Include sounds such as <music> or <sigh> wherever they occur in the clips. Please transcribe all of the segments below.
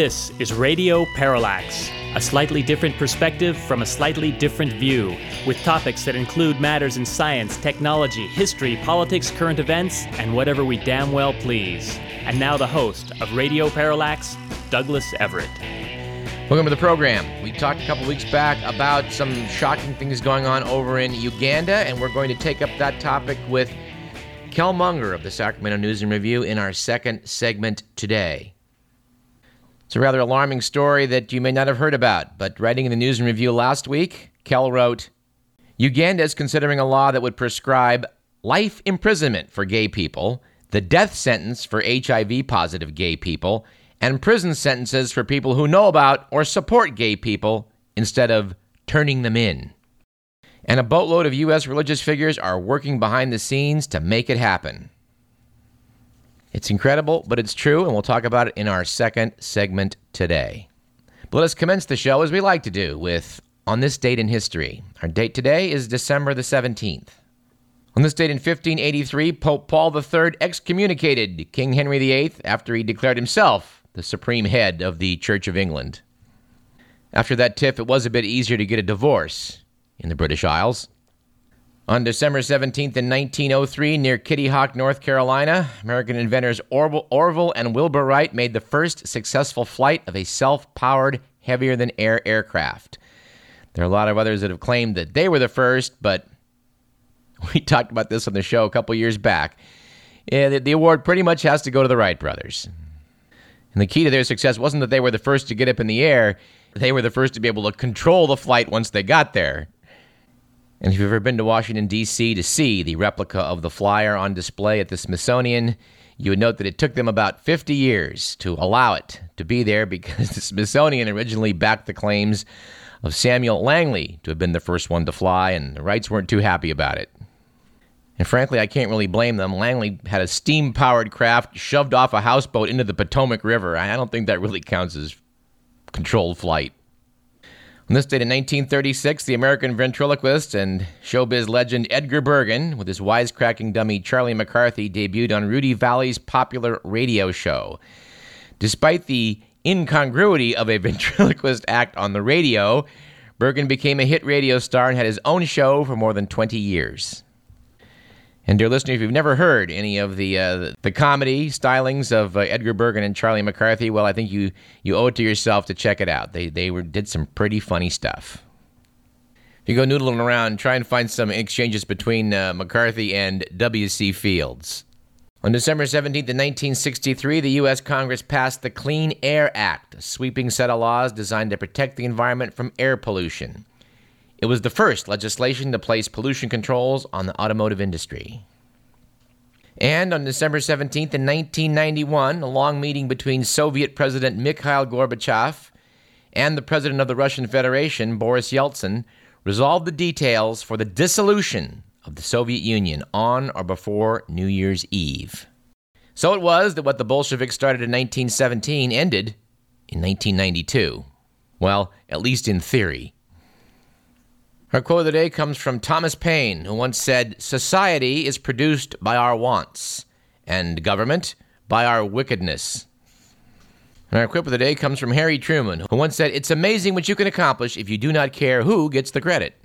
This is Radio Parallax, a slightly different perspective from a slightly different view, with topics that include matters in science, technology, history, politics, current events, and whatever we damn well please. And now the host of Radio Parallax, Douglas Everett. Welcome to the program. We talked a couple weeks back about some shocking things going on over in Uganda, and we're going to take up that topic with Kel Munger of the Sacramento News and Review in our second segment today. It's a rather alarming story that you may not have heard about, but writing in the News and Review last week, Kel wrote Uganda is considering a law that would prescribe life imprisonment for gay people, the death sentence for HIV positive gay people, and prison sentences for people who know about or support gay people instead of turning them in. And a boatload of U.S. religious figures are working behind the scenes to make it happen. It's incredible, but it's true, and we'll talk about it in our second segment today. But let us commence the show as we like to do with On This Date in History. Our date today is December the 17th. On this date in 1583, Pope Paul III excommunicated King Henry VIII after he declared himself the supreme head of the Church of England. After that tiff, it was a bit easier to get a divorce in the British Isles. On December 17th in 1903, near Kitty Hawk, North Carolina, American inventors Orville, Orville and Wilbur Wright made the first successful flight of a self powered, heavier than air aircraft. There are a lot of others that have claimed that they were the first, but <laughs> we talked about this on the show a couple years back. Yeah, the, the award pretty much has to go to the Wright brothers. And the key to their success wasn't that they were the first to get up in the air, they were the first to be able to control the flight once they got there. And if you've ever been to Washington, D.C. to see the replica of the flyer on display at the Smithsonian, you would note that it took them about 50 years to allow it to be there because <laughs> the Smithsonian originally backed the claims of Samuel Langley to have been the first one to fly, and the Wrights weren't too happy about it. And frankly, I can't really blame them. Langley had a steam powered craft shoved off a houseboat into the Potomac River. I don't think that really counts as controlled flight. On this date in 1936, the American ventriloquist and showbiz legend Edgar Bergen, with his wisecracking dummy Charlie McCarthy, debuted on Rudy Vallee's popular radio show. Despite the incongruity of a <laughs> ventriloquist act on the radio, Bergen became a hit radio star and had his own show for more than 20 years. And dear listener, if you've never heard any of the uh, the comedy stylings of uh, Edgar Bergen and Charlie McCarthy, well, I think you you owe it to yourself to check it out. They they were did some pretty funny stuff. If you go noodling around, try and find some exchanges between uh, McCarthy and W.C. Fields. On December 17, 1963, the U.S. Congress passed the Clean Air Act, a sweeping set of laws designed to protect the environment from air pollution. It was the first legislation to place pollution controls on the automotive industry. And on December 17th, in 1991, a long meeting between Soviet President Mikhail Gorbachev and the President of the Russian Federation, Boris Yeltsin, resolved the details for the dissolution of the Soviet Union on or before New Year's Eve. So it was that what the Bolsheviks started in 1917 ended in 1992. Well, at least in theory. Our quote of the day comes from Thomas Paine, who once said, Society is produced by our wants, and government by our wickedness. And our quip of the day comes from Harry Truman, who once said, It's amazing what you can accomplish if you do not care who gets the credit.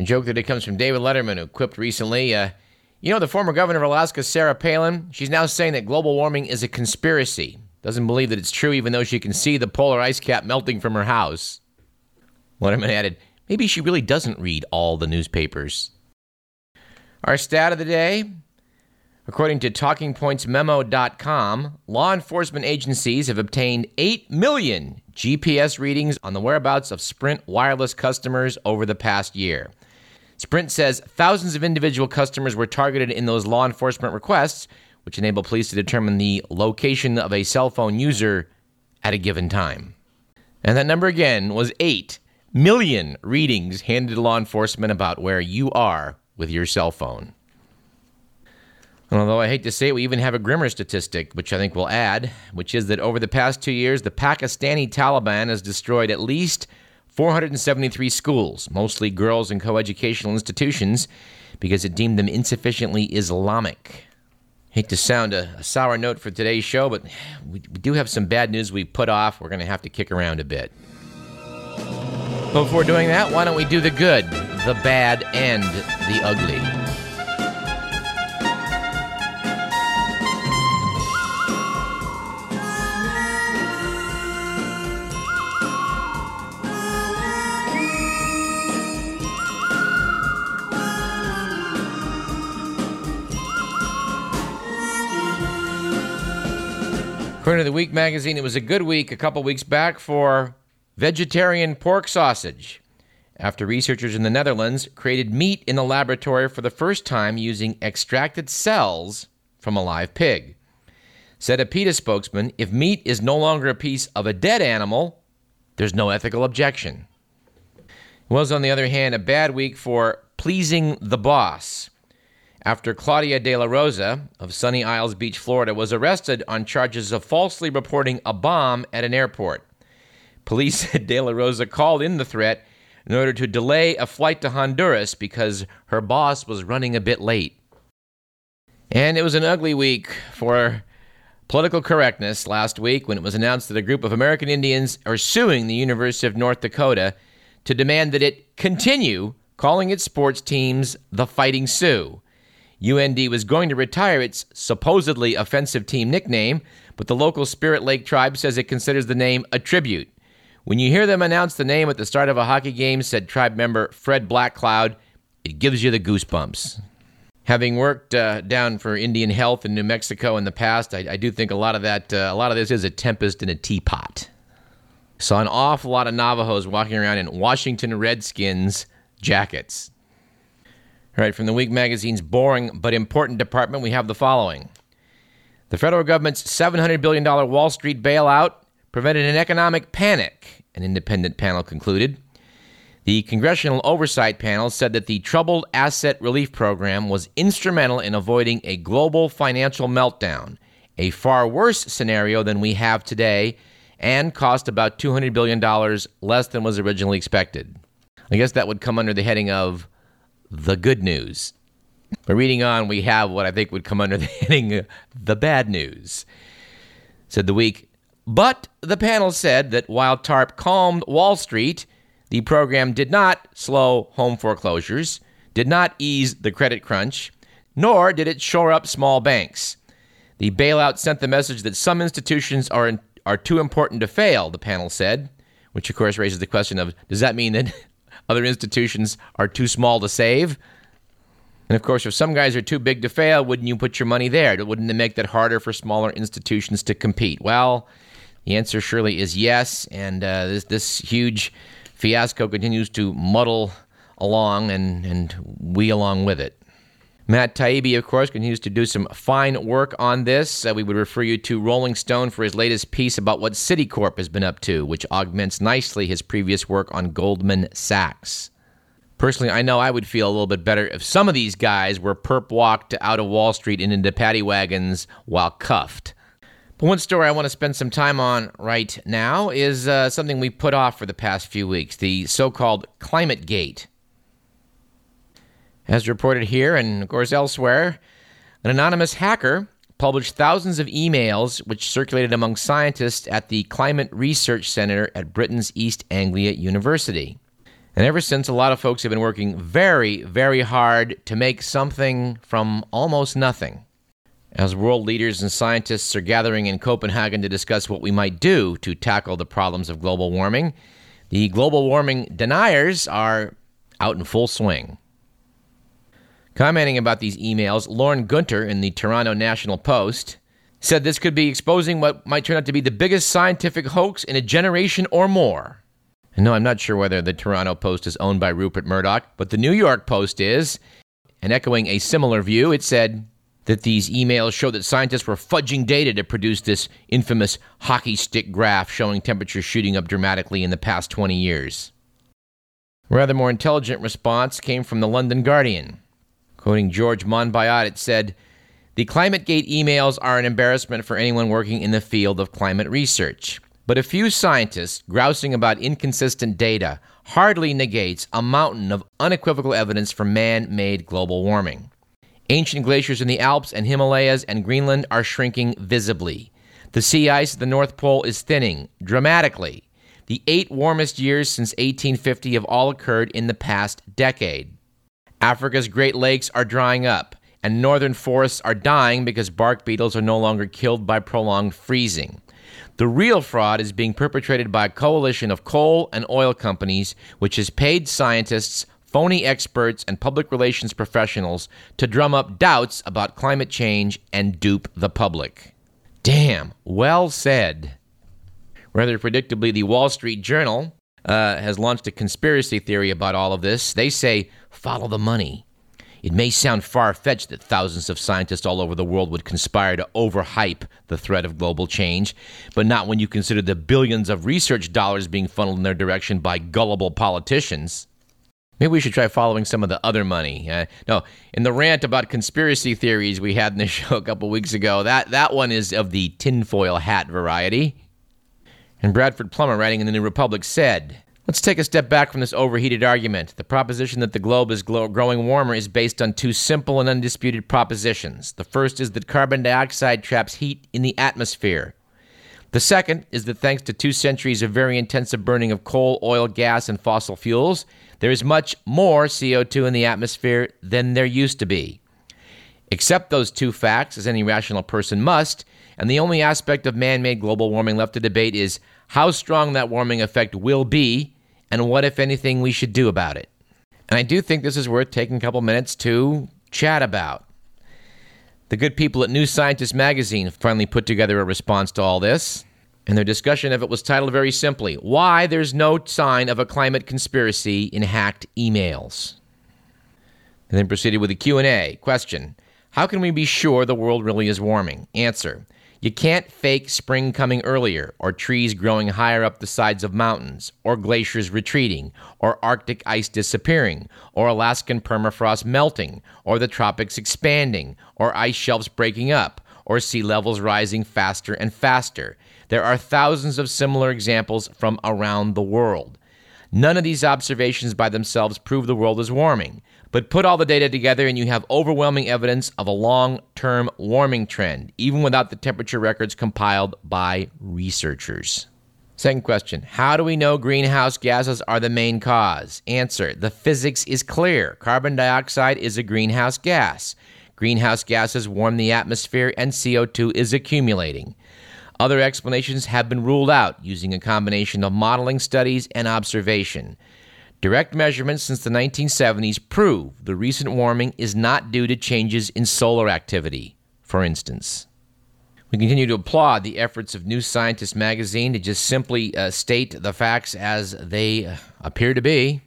A joke that it comes from David Letterman, who quipped recently, uh, You know, the former governor of Alaska, Sarah Palin, she's now saying that global warming is a conspiracy. Doesn't believe that it's true, even though she can see the polar ice cap melting from her house. Letterman added, Maybe she really doesn't read all the newspapers. Our stat of the day according to TalkingPointsMemo.com, law enforcement agencies have obtained 8 million GPS readings on the whereabouts of Sprint wireless customers over the past year. Sprint says thousands of individual customers were targeted in those law enforcement requests, which enable police to determine the location of a cell phone user at a given time. And that number again was 8 million readings handed to law enforcement about where you are with your cell phone. And although I hate to say it, we even have a grimmer statistic, which I think we'll add, which is that over the past two years, the Pakistani Taliban has destroyed at least 473 schools, mostly girls and coeducational institutions, because it deemed them insufficiently Islamic. Hate to sound a, a sour note for today's show, but we, we do have some bad news we put off. We're going to have to kick around a bit. Before doing that, why don't we do the good, the bad, and the ugly? According to the Week magazine, it was a good week a couple weeks back for vegetarian pork sausage after researchers in the Netherlands created meat in the laboratory for the first time using extracted cells from a live pig. Said a PETA spokesman if meat is no longer a piece of a dead animal, there's no ethical objection. It was, on the other hand, a bad week for pleasing the boss after Claudia De La Rosa of Sunny Isles Beach, Florida, was arrested on charges of falsely reporting a bomb at an airport. Police <laughs> said De La Rosa called in the threat in order to delay a flight to Honduras because her boss was running a bit late. And it was an ugly week for political correctness last week when it was announced that a group of American Indians are suing the University of North Dakota to demand that it continue calling its sports teams the Fighting Sioux. UND was going to retire its supposedly offensive team nickname, but the local Spirit Lake tribe says it considers the name a tribute. When you hear them announce the name at the start of a hockey game, said tribe member Fred Blackcloud, it gives you the goosebumps. Having worked uh, down for Indian Health in New Mexico in the past, I, I do think a lot of that, uh, a lot of this is a tempest in a teapot. Saw an awful lot of Navajos walking around in Washington Redskins jackets. All right, from the Week magazine's boring but important department, we have the following The federal government's $700 billion Wall Street bailout prevented an economic panic, an independent panel concluded. The Congressional Oversight Panel said that the Troubled Asset Relief Program was instrumental in avoiding a global financial meltdown, a far worse scenario than we have today, and cost about $200 billion less than was originally expected. I guess that would come under the heading of the good news. But reading on, we have what I think would come under the <laughs> heading uh, the bad news. Said the week. But the panel said that while TARP calmed Wall Street, the program did not slow home foreclosures, did not ease the credit crunch, nor did it shore up small banks. The bailout sent the message that some institutions are, in, are too important to fail, the panel said, which of course raises the question of does that mean that <laughs> other institutions are too small to save. And of course, if some guys are too big to fail, wouldn't you put your money there? Wouldn't it make that harder for smaller institutions to compete? Well, the answer surely is yes. And uh, this, this huge fiasco continues to muddle along, and, and we along with it. Matt Taibbi, of course, continues to do some fine work on this. Uh, we would refer you to Rolling Stone for his latest piece about what Citicorp has been up to, which augments nicely his previous work on Goldman Sachs. Personally, I know I would feel a little bit better if some of these guys were perp walked out of Wall Street and into paddy wagons while cuffed. But one story I want to spend some time on right now is uh, something we put off for the past few weeks the so called Climate Gate. As reported here and, of course, elsewhere, an anonymous hacker published thousands of emails which circulated among scientists at the Climate Research Center at Britain's East Anglia University. And ever since, a lot of folks have been working very, very hard to make something from almost nothing. As world leaders and scientists are gathering in Copenhagen to discuss what we might do to tackle the problems of global warming, the global warming deniers are out in full swing. Commenting about these emails, Lorne Gunter in the Toronto National Post said this could be exposing what might turn out to be the biggest scientific hoax in a generation or more. And no, I'm not sure whether the Toronto Post is owned by Rupert Murdoch, but the New York Post is. And echoing a similar view, it said that these emails show that scientists were fudging data to produce this infamous hockey stick graph showing temperatures shooting up dramatically in the past 20 years. A rather more intelligent response came from the London Guardian. Quoting George Monbiot, it said, The ClimateGate emails are an embarrassment for anyone working in the field of climate research. But a few scientists grousing about inconsistent data hardly negates a mountain of unequivocal evidence for man made global warming. Ancient glaciers in the Alps and Himalayas and Greenland are shrinking visibly. The sea ice at the North Pole is thinning dramatically. The eight warmest years since 1850 have all occurred in the past decade. Africa's Great Lakes are drying up, and northern forests are dying because bark beetles are no longer killed by prolonged freezing. The real fraud is being perpetrated by a coalition of coal and oil companies, which has paid scientists, phony experts, and public relations professionals to drum up doubts about climate change and dupe the public. Damn, well said. Rather predictably, the Wall Street Journal uh, has launched a conspiracy theory about all of this. They say, follow the money. It may sound far fetched that thousands of scientists all over the world would conspire to overhype the threat of global change, but not when you consider the billions of research dollars being funneled in their direction by gullible politicians. Maybe we should try following some of the other money. Uh, no, in the rant about conspiracy theories we had in the <laughs> show a couple weeks ago, that, that one is of the tinfoil hat variety. And Bradford Plumer, writing in the New Republic, said, Let's take a step back from this overheated argument. The proposition that the globe is growing warmer is based on two simple and undisputed propositions. The first is that carbon dioxide traps heat in the atmosphere. The second is that thanks to two centuries of very intensive burning of coal, oil, gas, and fossil fuels, there is much more CO2 in the atmosphere than there used to be. Accept those two facts, as any rational person must, and the only aspect of man made global warming left to debate is how strong that warming effect will be and what, if anything, we should do about it. And I do think this is worth taking a couple minutes to chat about. The good people at New Scientist magazine finally put together a response to all this, and their discussion of it was titled very simply Why There's No Sign of a Climate Conspiracy in Hacked Emails. And then proceeded with a Q&A. Question: How can we be sure the world really is warming? Answer: you can't fake spring coming earlier, or trees growing higher up the sides of mountains, or glaciers retreating, or Arctic ice disappearing, or Alaskan permafrost melting, or the tropics expanding, or ice shelves breaking up, or sea levels rising faster and faster. There are thousands of similar examples from around the world. None of these observations by themselves prove the world is warming. But put all the data together and you have overwhelming evidence of a long term warming trend, even without the temperature records compiled by researchers. Second question How do we know greenhouse gases are the main cause? Answer The physics is clear. Carbon dioxide is a greenhouse gas. Greenhouse gases warm the atmosphere and CO2 is accumulating. Other explanations have been ruled out using a combination of modeling studies and observation. Direct measurements since the 1970s prove the recent warming is not due to changes in solar activity, for instance. We continue to applaud the efforts of New Scientist magazine to just simply uh, state the facts as they uh, appear to be.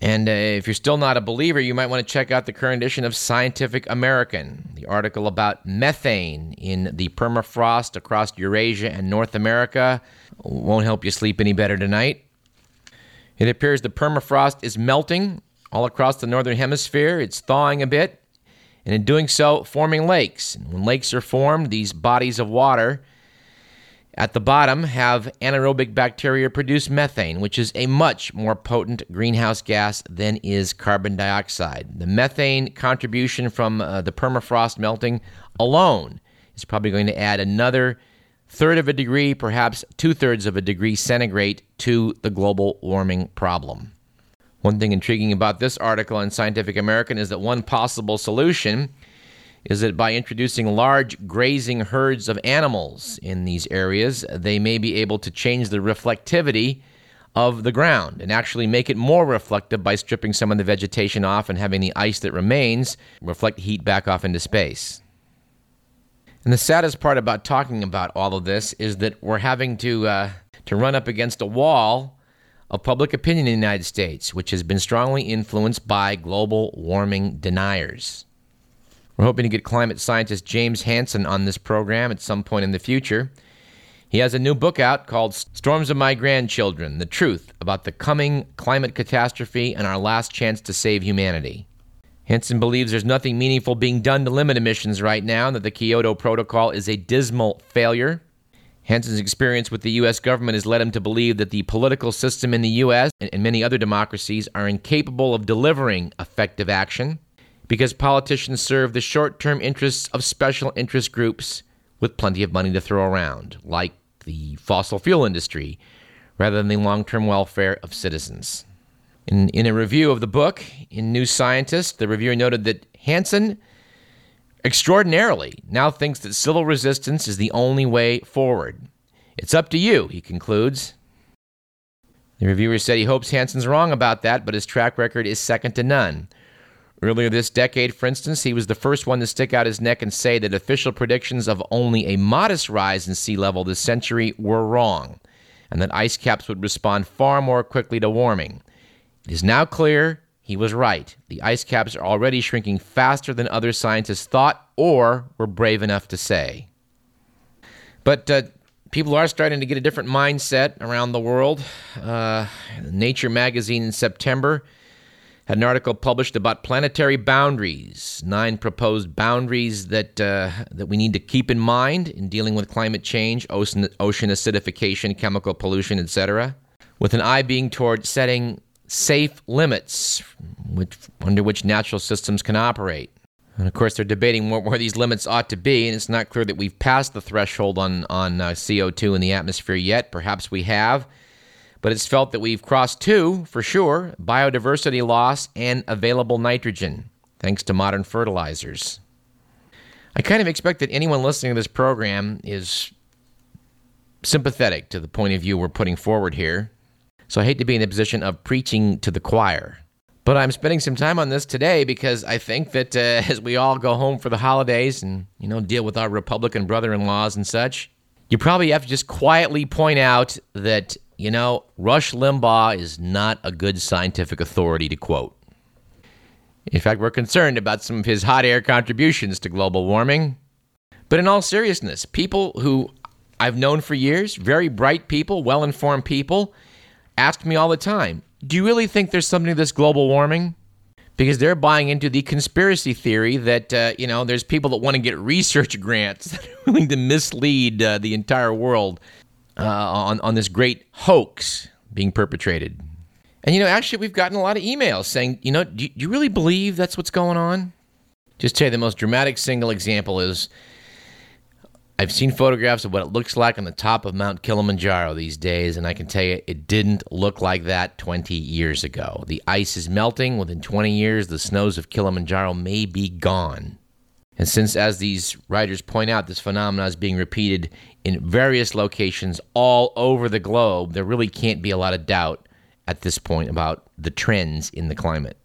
And uh, if you're still not a believer, you might want to check out the current edition of Scientific American, the article about methane in the permafrost across Eurasia and North America. Won't help you sleep any better tonight. It appears the permafrost is melting all across the northern hemisphere. It's thawing a bit, and in doing so, forming lakes. And when lakes are formed, these bodies of water at the bottom have anaerobic bacteria produce methane, which is a much more potent greenhouse gas than is carbon dioxide. The methane contribution from uh, the permafrost melting alone is probably going to add another third of a degree, perhaps two thirds of a degree centigrade to the global warming problem. One thing intriguing about this article in Scientific American is that one possible solution is that by introducing large grazing herds of animals in these areas, they may be able to change the reflectivity of the ground and actually make it more reflective by stripping some of the vegetation off and having the ice that remains reflect heat back off into space. And the saddest part about talking about all of this is that we're having to uh, to run up against a wall of public opinion in the United States, which has been strongly influenced by global warming deniers. We're hoping to get climate scientist James Hansen on this program at some point in the future. He has a new book out called Storms of My Grandchildren The Truth About the Coming Climate Catastrophe and Our Last Chance to Save Humanity. Hansen believes there's nothing meaningful being done to limit emissions right now, and that the Kyoto Protocol is a dismal failure. Hansen's experience with the U.S. government has led him to believe that the political system in the U.S. and many other democracies are incapable of delivering effective action. because politicians serve the short term interests of special interest groups with plenty of money to throw around, like the fossil fuel industry, rather than the long term welfare of citizens. In, in a review of the book in New Scientist, the reviewer noted that Hansen extraordinarily now thinks that civil resistance is the only way forward. It's up to you, he concludes. The reviewer said he hopes Hansen's wrong about that, but his track record is second to none. Earlier this decade, for instance, he was the first one to stick out his neck and say that official predictions of only a modest rise in sea level this century were wrong, and that ice caps would respond far more quickly to warming. Is now clear he was right. The ice caps are already shrinking faster than other scientists thought or were brave enough to say. But uh, people are starting to get a different mindset around the world. Uh, Nature magazine in September had an article published about planetary boundaries, nine proposed boundaries that uh, that we need to keep in mind in dealing with climate change, ocean, ocean acidification, chemical pollution, etc., with an eye being toward setting safe limits which, under which natural systems can operate. And of course, they're debating where, these limits ought to be, and it's not clear that we've passed the threshold on, on uh, CO2 in the atmosphere yet. Perhaps we have, but it's felt that we've crossed two, for sure biodiversity loss and available nitrogen, thanks to modern fertilizers. I kind of expect that anyone listening to this program is sympathetic to the point of view we're putting forward here. So I hate to be in the position of preaching to the choir. But I'm spending some time on this today because I think that uh, <laughs> as we all go home for the holidays and, you know, deal with our Republican brother in laws and such, you probably have to just quietly point out that, you know, Rush Limbaugh is not a good scientific authority to quote. In fact, we're concerned about some of his hot air contributions to global warming. But in all seriousness, people who I've known for years, very bright people, well informed people, ask me all the time do you really think there's something to this global warming? Because they're buying into the conspiracy theory that, uh, you know, there's people that want to get <laughs> research grants that are willing to mislead uh, the entire world uh, on, on this great hoax being perpetrated. And, you know, actually, we've gotten a lot of emails saying, you know, do you, really believe that's what's going on? Just tell you the most dramatic single example is I've seen photographs of what it looks like on the top of Mount Kilimanjaro these days, and I can tell you it didn't look like that 20 years ago. The ice is melting. Within 20 years, the snows of Kilimanjaro may be gone. And since, as these writers point out, this phenomenon is being repeated in various locations all over the globe, there really can't be a lot of doubt at this point about the trends in the climate.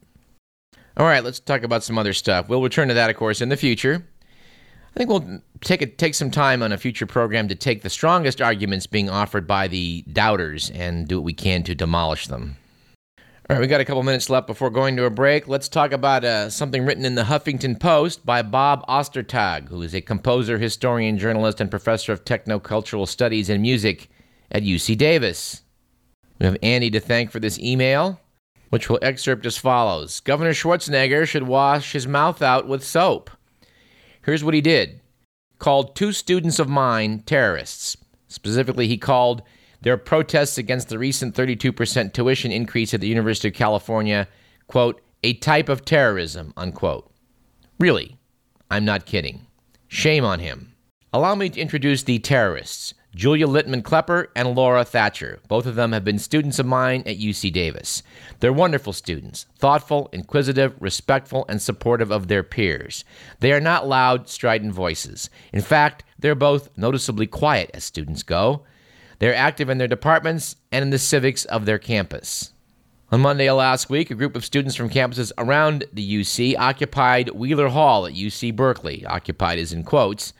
All right, let's talk about some other stuff. We'll return to that, of course, in the future. I think we'll take a, take some time on a future program to take the strongest arguments being offered by the doubters and do what we can to demolish them. All right, we got a couple minutes left before going to a break. Let's talk about uh, something written in the Huffington Post by Bob Ostertag, who is a composer, historian, journalist, and professor of technocultural studies and music at UC Davis. We have Andy to thank for this email, which will excerpt as follows Governor Schwarzenegger should wash his mouth out with soap. Here's what he did called two students of mine terrorists. Specifically, he called their protests against the recent 32% tuition increase at the University of California, quote, a type of terrorism, unquote. Really, I'm not kidding. Shame on him. Allow me to introduce the terrorists. Julia Littman Klepper and Laura Thatcher. Both of them have been students of mine at UC Davis. They're wonderful students, thoughtful, inquisitive, respectful, and supportive of their peers. They are not loud, strident voices. In fact, they're both noticeably quiet as students go. They're active in their departments and in the civics of their campus. On Monday last week, a group of students from campuses around the UC occupied Wheeler Hall at UC Berkeley. Occupied is in quotes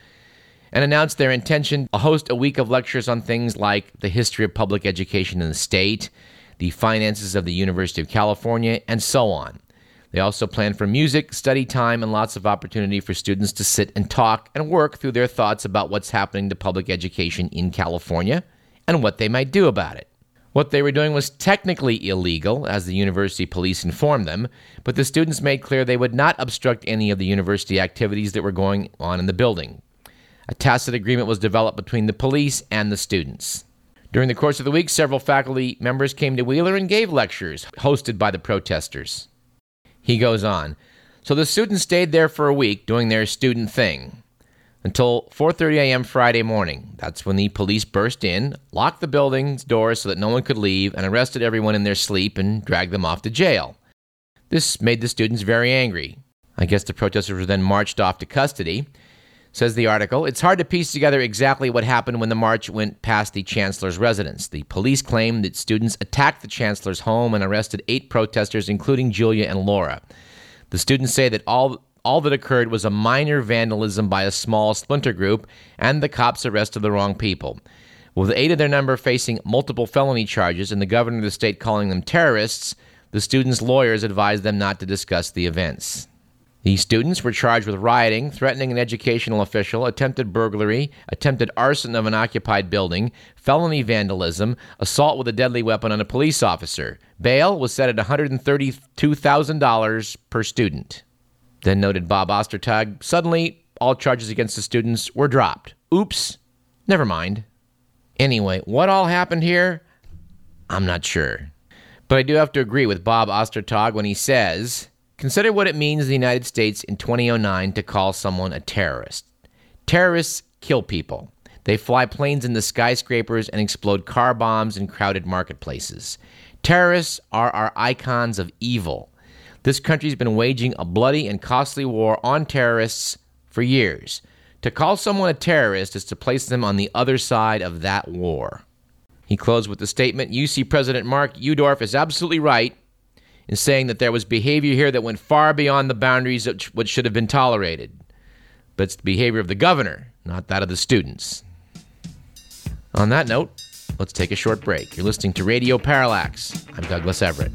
and announced their intention to host a week of lectures on things like the history of public education in the state, the finances of the University of California, and so on. They also plan for music, study time, and lots of opportunity for students to sit and talk and work through their thoughts about what's happening to public education in California and what they might do about it. What they were doing was technically illegal, as the university police informed them, but the students made clear they would not obstruct any of the university activities that were going on in the building. A tacit agreement was developed between the police and the students. During the course of the week, several faculty members came to Wheeler and gave lectures hosted by the protesters. He goes on So the students stayed there for a week doing their student thing until 4:30 a.m. Friday morning. That's when the police burst in, locked the building's doors so that no one could leave, and arrested everyone in their sleep and dragged them off to jail. This made the students very angry. I guess the protesters were then marched off to custody. Says the article, it's hard to piece together exactly what happened when the march went past the chancellor's residence. The police claim that students attacked the chancellor's home and arrested eight protesters, including Julia and Laura. The students say that all all that occurred was a minor vandalism by a small splinter group, and the cops arrested the wrong people. With eight of their number facing multiple felony charges and the governor of the state calling them terrorists, the students' lawyers advised them not to discuss the events. The students were charged with rioting, threatening an educational official, attempted burglary, attempted arson of an occupied building, felony vandalism, assault with a deadly weapon on a police officer. Bail was set at $132,000 per student. Then noted Bob Ostertag, suddenly all charges against the students were dropped. Oops, never mind. Anyway, what all happened here? I'm not sure. But I do have to agree with Bob Ostertag when he says, Consider what it means in the United States in 2009 to call someone a terrorist. Terrorists kill people. They fly planes into skyscrapers and explode car bombs in crowded marketplaces. Terrorists are our icons of evil. This country's been waging a bloody and costly war on terrorists for years. To call someone a terrorist is to place them on the other side of that war. He closed with the statement UC President Mark Yudof is absolutely right in saying that there was behavior here that went far beyond the boundaries of what should have been tolerated. But it's the behavior of the governor, not that of the students. On that note, let's take a short break. You're listening to Radio Parallax. I'm Douglas Everett.